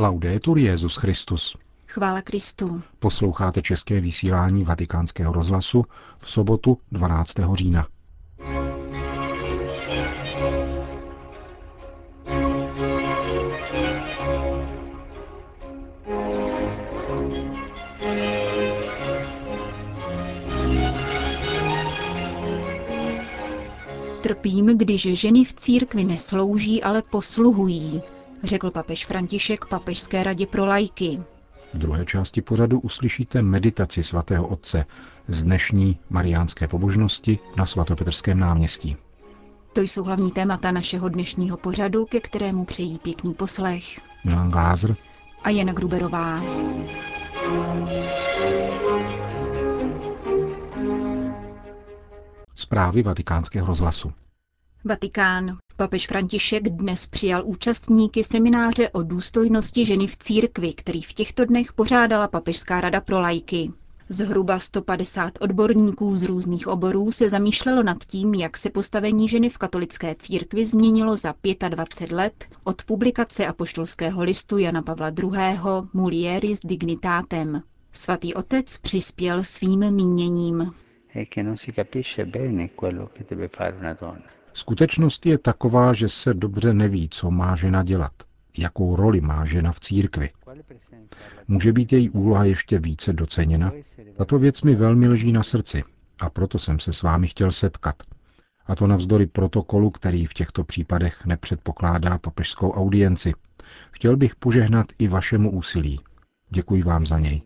Laudetur Jezus Christus. Chvála Kristu. Posloucháte české vysílání Vatikánského rozhlasu v sobotu 12. října. Trpím, když ženy v církvi neslouží, ale posluhují, řekl papež František Papežské radě pro lajky. V druhé části pořadu uslyšíte meditaci svatého otce z dnešní mariánské pobožnosti na svatopetrském náměstí. To jsou hlavní témata našeho dnešního pořadu, ke kterému přejí pěkný poslech. Milan Glázer a Jana Gruberová. Zprávy vatikánského rozhlasu. Vatikán. Papež František dnes přijal účastníky semináře o důstojnosti ženy v církvi, který v těchto dnech pořádala Papežská rada pro lajky. Zhruba 150 odborníků z různých oborů se zamýšlelo nad tím, jak se postavení ženy v katolické církvi změnilo za 25 let od publikace apoštolského listu Jana Pavla II. Mulieris dignitatem. Svatý otec přispěl svým míněním. Skutečnost je taková, že se dobře neví, co má žena dělat, jakou roli má žena v církvi. Může být její úloha ještě více doceněna? Tato věc mi velmi leží na srdci a proto jsem se s vámi chtěl setkat. A to navzdory protokolu, který v těchto případech nepředpokládá papežskou audienci. Chtěl bych požehnat i vašemu úsilí. Děkuji vám za něj.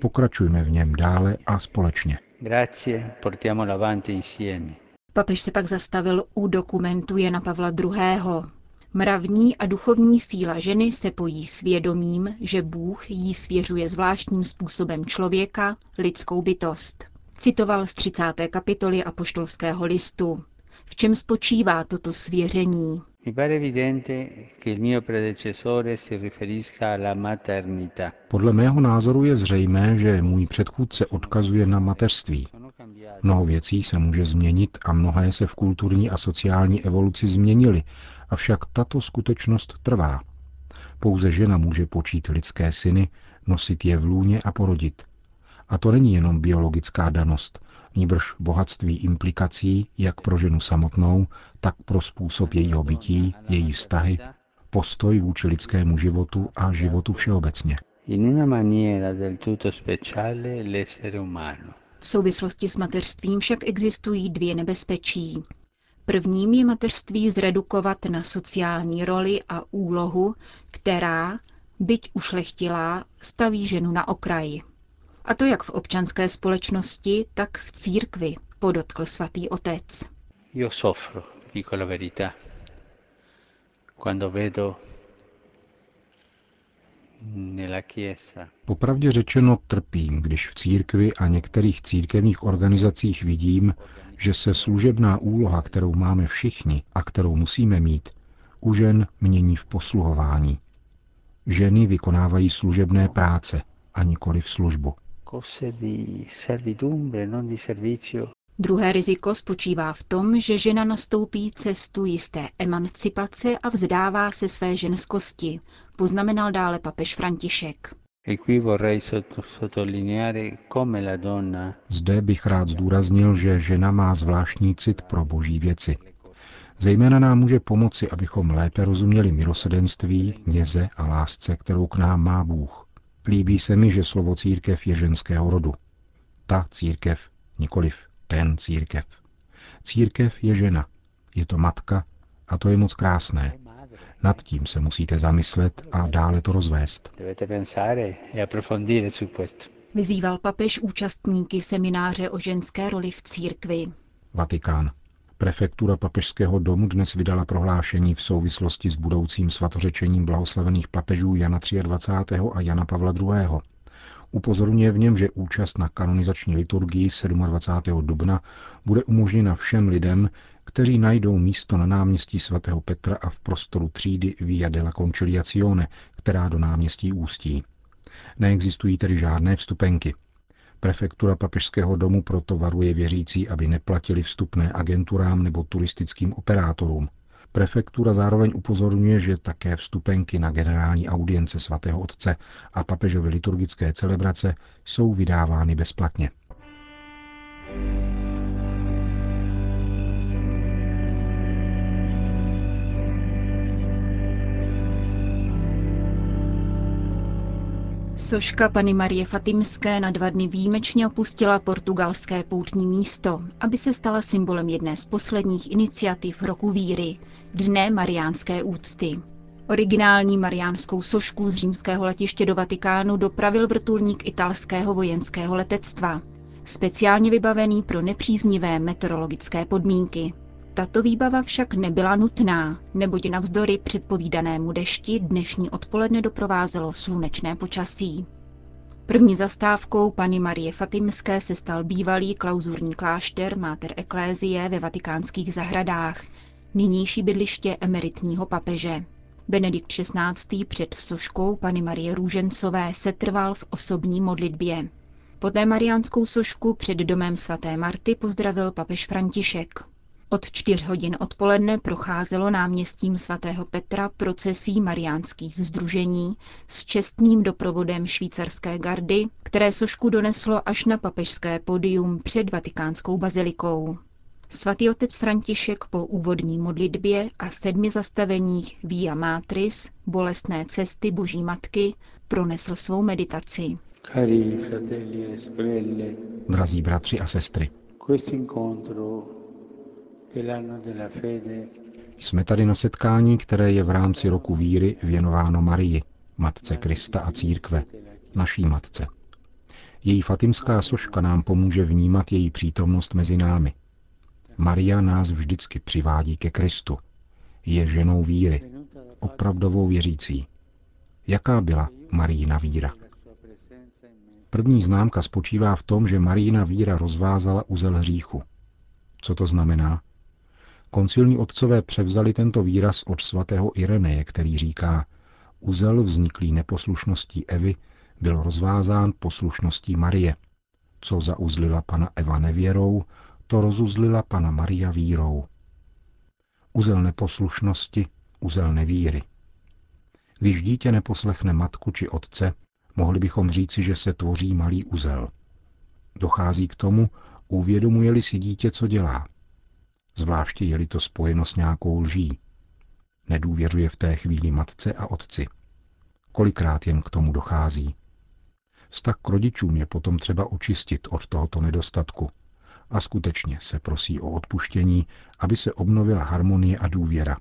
Pokračujme v něm dále a společně. Grazie, portiamolo avanti insieme. Papež se pak zastavil u dokumentu Jana Pavla II. Mravní a duchovní síla ženy se pojí s vědomím, že Bůh jí svěřuje zvláštním způsobem člověka, lidskou bytost. Citoval z 30. kapitoly Apoštolského listu. V čem spočívá toto svěření? Podle mého názoru je zřejmé, že můj předchůdce odkazuje na mateřství. Mnoho věcí se může změnit a mnohé se v kulturní a sociální evoluci změnily, avšak tato skutečnost trvá. Pouze žena může počít lidské syny, nosit je v lůně a porodit. A to není jenom biologická danost, níbrž bohatství implikací jak pro ženu samotnou, tak pro způsob jejího bytí, její vztahy, postoj vůči lidskému životu a životu všeobecně. V souvislosti s mateřstvím však existují dvě nebezpečí. Prvním je mateřství zredukovat na sociální roli a úlohu, která, byť ušlechtilá, staví ženu na okraji. A to jak v občanské společnosti, tak v církvi, podotkl svatý otec. Io soffro, dico la verità. Quando vedo Popravdě řečeno trpím, když v církvi a některých církevních organizacích vidím, že se služebná úloha, kterou máme všichni a kterou musíme mít, u žen mění v posluhování. Ženy vykonávají služebné práce a nikoli v službu. Druhé riziko spočívá v tom, že žena nastoupí cestu jisté emancipace a vzdává se své ženskosti, poznamenal dále papež František. E Zde bych rád zdůraznil, že žena má zvláštní cit pro boží věci. Zejména nám může pomoci, abychom lépe rozuměli milosedenství, něze a lásce, kterou k nám má Bůh. Líbí se mi, že slovo církev je ženského rodu. Ta církev, nikoliv ten církev. Církev je žena, je to matka a to je moc krásné. Nad tím se musíte zamyslet a dále to rozvést. E Vyzýval papež účastníky semináře o ženské roli v církvi. Vatikán. Prefektura papežského domu dnes vydala prohlášení v souvislosti s budoucím svatořečením blahoslavených papežů Jana 23. a Jana Pavla II. Upozorňuje v něm, že účast na kanonizační liturgii 27. dubna bude umožněna všem lidem, kteří najdou místo na náměstí svatého Petra a v prostoru třídy Via della Conciliazione, která do náměstí ústí. Neexistují tedy žádné vstupenky. Prefektura papežského domu proto varuje věřící, aby neplatili vstupné agenturám nebo turistickým operátorům. Prefektura zároveň upozorňuje, že také vstupenky na generální audience svatého otce a papežovy liturgické celebrace jsou vydávány bezplatně. Soška Pany Marie Fatimské na dva dny výjimečně opustila portugalské poutní místo, aby se stala symbolem jedné z posledních iniciativ roku víry, Dne mariánské úcty. Originální mariánskou sošku z římského letiště do Vatikánu dopravil vrtulník italského vojenského letectva, speciálně vybavený pro nepříznivé meteorologické podmínky. Tato výbava však nebyla nutná, neboť navzdory předpovídanému dešti dnešní odpoledne doprovázelo slunečné počasí. První zastávkou Pany Marie Fatimské se stal bývalý klauzurní klášter Mater Ecclesiae ve vatikánských zahradách, nynější bydliště emeritního papeže. Benedikt XVI. před soškou Pany Marie Růžencové setrval v osobní modlitbě. Poté mariánskou sošku před domem svaté Marty pozdravil papež František. Od čtyř hodin odpoledne procházelo náměstím svatého Petra procesí mariánských združení s čestným doprovodem švýcarské gardy, které sošku doneslo až na papežské podium před vatikánskou bazilikou. Svatý otec František po úvodní modlitbě a sedmi zastaveních Via Matris, bolestné cesty Boží matky, pronesl svou meditaci. Cari e Drazí bratři a sestry, jsme tady na setkání, které je v rámci roku víry věnováno Marii, Matce Krista a církve, naší matce. Její fatimská soška nám pomůže vnímat její přítomnost mezi námi. Maria nás vždycky přivádí ke Kristu. Je ženou víry, opravdovou věřící. Jaká byla Marína víra? První známka spočívá v tom, že Marína víra rozvázala uzel hříchu. Co to znamená? Koncilní otcové převzali tento výraz od svatého Ireneje, který říká, uzel vzniklý neposlušností Evy byl rozvázán poslušností Marie. Co zauzlila pana Eva nevěrou, to rozuzlila pana Maria vírou. Uzel neposlušnosti, uzel nevíry. Když dítě neposlechne matku či otce, mohli bychom říci, že se tvoří malý uzel. Dochází k tomu, uvědomuje-li si dítě, co dělá zvláště je-li to spojeno s nějakou lží. Nedůvěřuje v té chvíli matce a otci. Kolikrát jen k tomu dochází. Vztah k rodičům je potom třeba očistit od tohoto nedostatku a skutečně se prosí o odpuštění, aby se obnovila harmonie a důvěra.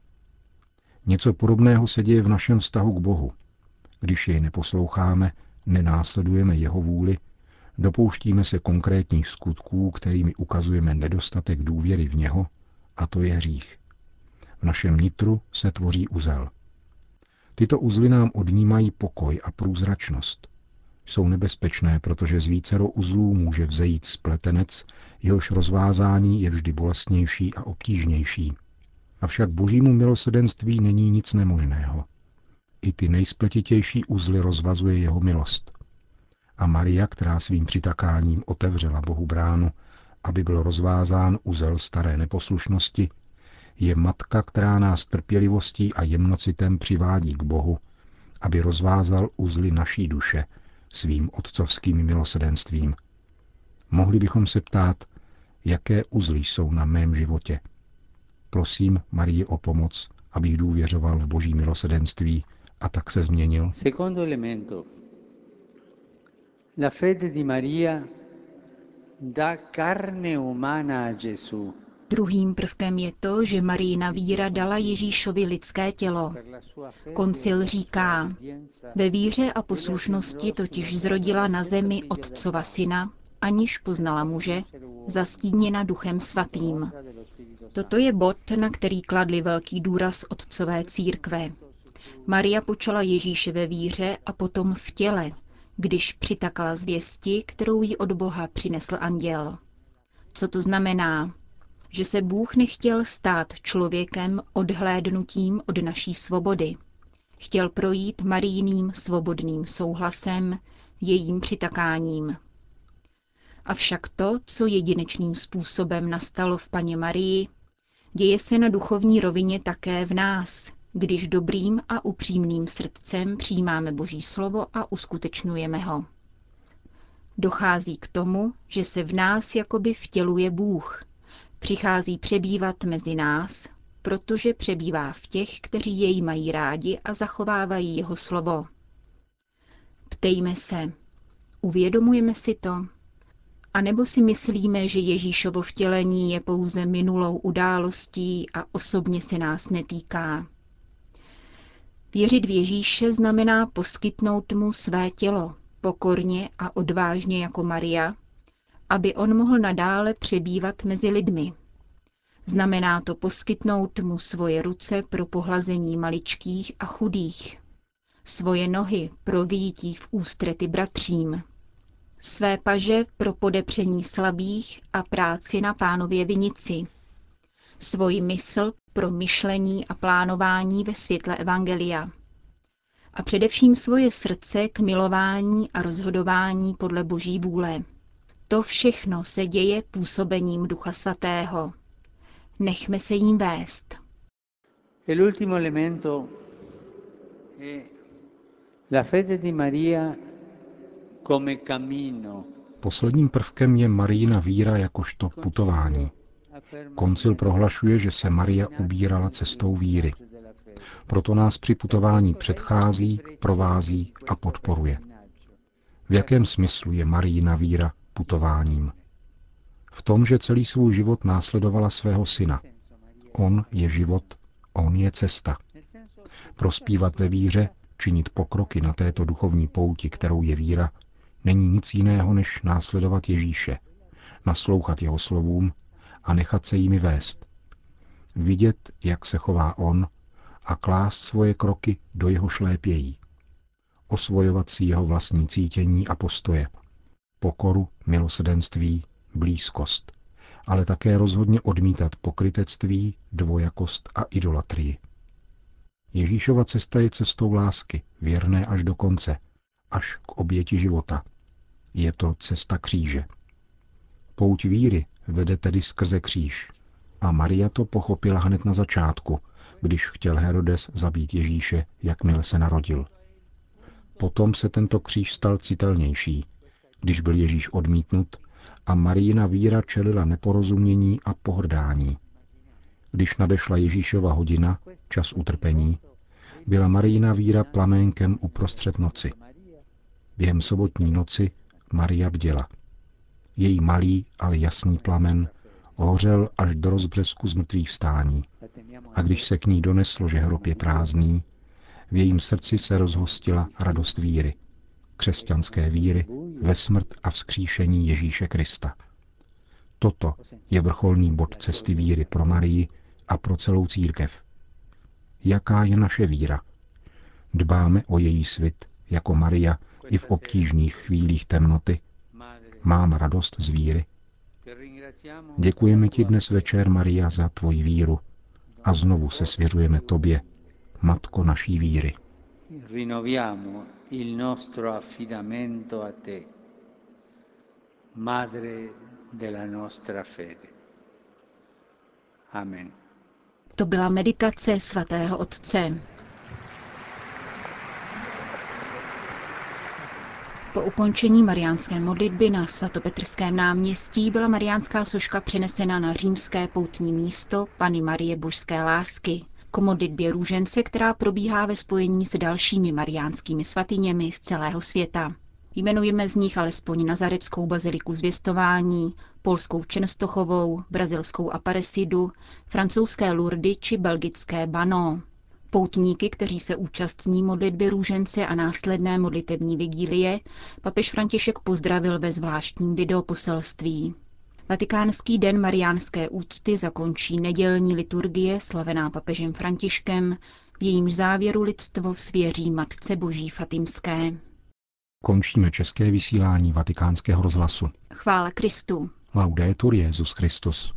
Něco podobného se děje v našem vztahu k Bohu. Když jej neposloucháme, nenásledujeme jeho vůli, dopouštíme se konkrétních skutků, kterými ukazujeme nedostatek důvěry v něho a to je hřích. V našem nitru se tvoří uzel. Tyto uzly nám odnímají pokoj a průzračnost. Jsou nebezpečné, protože z vícero uzlů může vzejít spletenec, jehož rozvázání je vždy bolestnější a obtížnější. Avšak božímu milosedenství není nic nemožného. I ty nejspletitější uzly rozvazuje jeho milost. A Maria, která svým přitakáním otevřela Bohu bránu, aby byl rozvázán uzel staré neposlušnosti, je matka, která nás trpělivostí a jemnocitem přivádí k Bohu, aby rozvázal uzly naší duše svým otcovským milosedenstvím. Mohli bychom se ptát, jaké uzly jsou na mém životě. Prosím Marii o pomoc, abych důvěřoval v boží milosedenství a tak se změnil. Secondo elemento. La fede di Maria da carne a Gesù. Druhým prvkem je to, že Marína víra dala Ježíšovi lidské tělo. Koncil říká, ve víře a poslušnosti totiž zrodila na zemi otcova syna, aniž poznala muže, zastíněna duchem svatým. Toto je bod, na který kladli velký důraz otcové církve. Maria počala Ježíše ve víře a potom v těle, když přitakala zvěsti, kterou jí od Boha přinesl anděl. Co to znamená? Že se Bůh nechtěl stát člověkem odhlédnutím od naší svobody. Chtěl projít marijným svobodným souhlasem, jejím přitakáním. Avšak to, co jedinečným způsobem nastalo v paně Marii, Děje se na duchovní rovině také v nás, když dobrým a upřímným srdcem přijímáme Boží slovo a uskutečňujeme ho. Dochází k tomu, že se v nás jakoby vtěluje Bůh. Přichází přebývat mezi nás, protože přebývá v těch, kteří jej mají rádi a zachovávají jeho slovo. Ptejme se, uvědomujeme si to? A nebo si myslíme, že Ježíšovo vtělení je pouze minulou událostí a osobně se nás netýká? Věřit v Ježíše znamená poskytnout mu své tělo, pokorně a odvážně jako Maria, aby on mohl nadále přebývat mezi lidmi. Znamená to poskytnout mu svoje ruce pro pohlazení maličkých a chudých, svoje nohy pro vyjítí v ústrety bratřím, své paže pro podepření slabých a práci na pánově vinici, svoji mysl pro myšlení a plánování ve světle Evangelia. A především svoje srdce k milování a rozhodování podle Boží vůle. To všechno se děje působením Ducha Svatého. Nechme se jím vést. Posledním prvkem je Marína víra jakožto putování. Koncil prohlašuje, že se Maria ubírala cestou víry. Proto nás při putování předchází, provází a podporuje. V jakém smyslu je Marína víra putováním? V tom, že celý svůj život následovala svého syna. On je život, on je cesta. Prospívat ve víře, činit pokroky na této duchovní pouti, kterou je víra, není nic jiného, než následovat Ježíše, naslouchat jeho slovům a nechat se jimi vést. Vidět, jak se chová on a klást svoje kroky do jeho šlépějí. Osvojovat si jeho vlastní cítění a postoje. Pokoru, milosedenství, blízkost, ale také rozhodně odmítat pokrytectví, dvojakost a idolatrii. Ježíšova cesta je cestou lásky, věrné až do konce, až k oběti života. Je to cesta kříže. Pouť víry vede tedy skrze kříž. A Maria to pochopila hned na začátku, když chtěl Herodes zabít Ježíše, jakmile se narodil. Potom se tento kříž stal citelnější, když byl Ježíš odmítnut a Marína víra čelila neporozumění a pohrdání. Když nadešla Ježíšova hodina, čas utrpení, byla Marína víra plaménkem uprostřed noci. Během sobotní noci Maria bděla. Její malý, ale jasný plamen hořel až do rozbřesku z mrtvých vstání. A když se k ní doneslo, že hrob je prázdný, v jejím srdci se rozhostila radost víry, křesťanské víry ve smrt a vzkříšení Ježíše Krista. Toto je vrcholný bod cesty víry pro Marii a pro celou církev. Jaká je naše víra? Dbáme o její svit, jako Maria, i v obtížných chvílích temnoty? Mám radost z víry? Děkujeme ti dnes večer, Maria, za tvoji víru a znovu se svěřujeme tobě, matko naší víry. Rinnoviamo il nostro affidamento a te, madre della nostra fede. Amen. To byla meditace svatého otce. Po ukončení mariánské modlitby na svatopetrském náměstí byla mariánská soška přenesena na římské poutní místo Pany Marie Božské lásky, k modlitbě růžence, která probíhá ve spojení s dalšími mariánskými svatyněmi z celého světa. Jmenujeme z nich alespoň Nazareckou baziliku zvěstování, polskou Čenstochovou, brazilskou Aparecidu, francouzské Lourdy či belgické Bano. Poutníky, kteří se účastní modlitby růžence a následné modlitební vigílie, papež František pozdravil ve zvláštním videoposelství. Vatikánský den mariánské úcty zakončí nedělní liturgie slavená papežem Františkem, v jejímž závěru lidstvo svěří Matce Boží Fatimské. Končíme české vysílání vatikánského rozhlasu. Chvála Kristu. Laudetur Jezus Christus.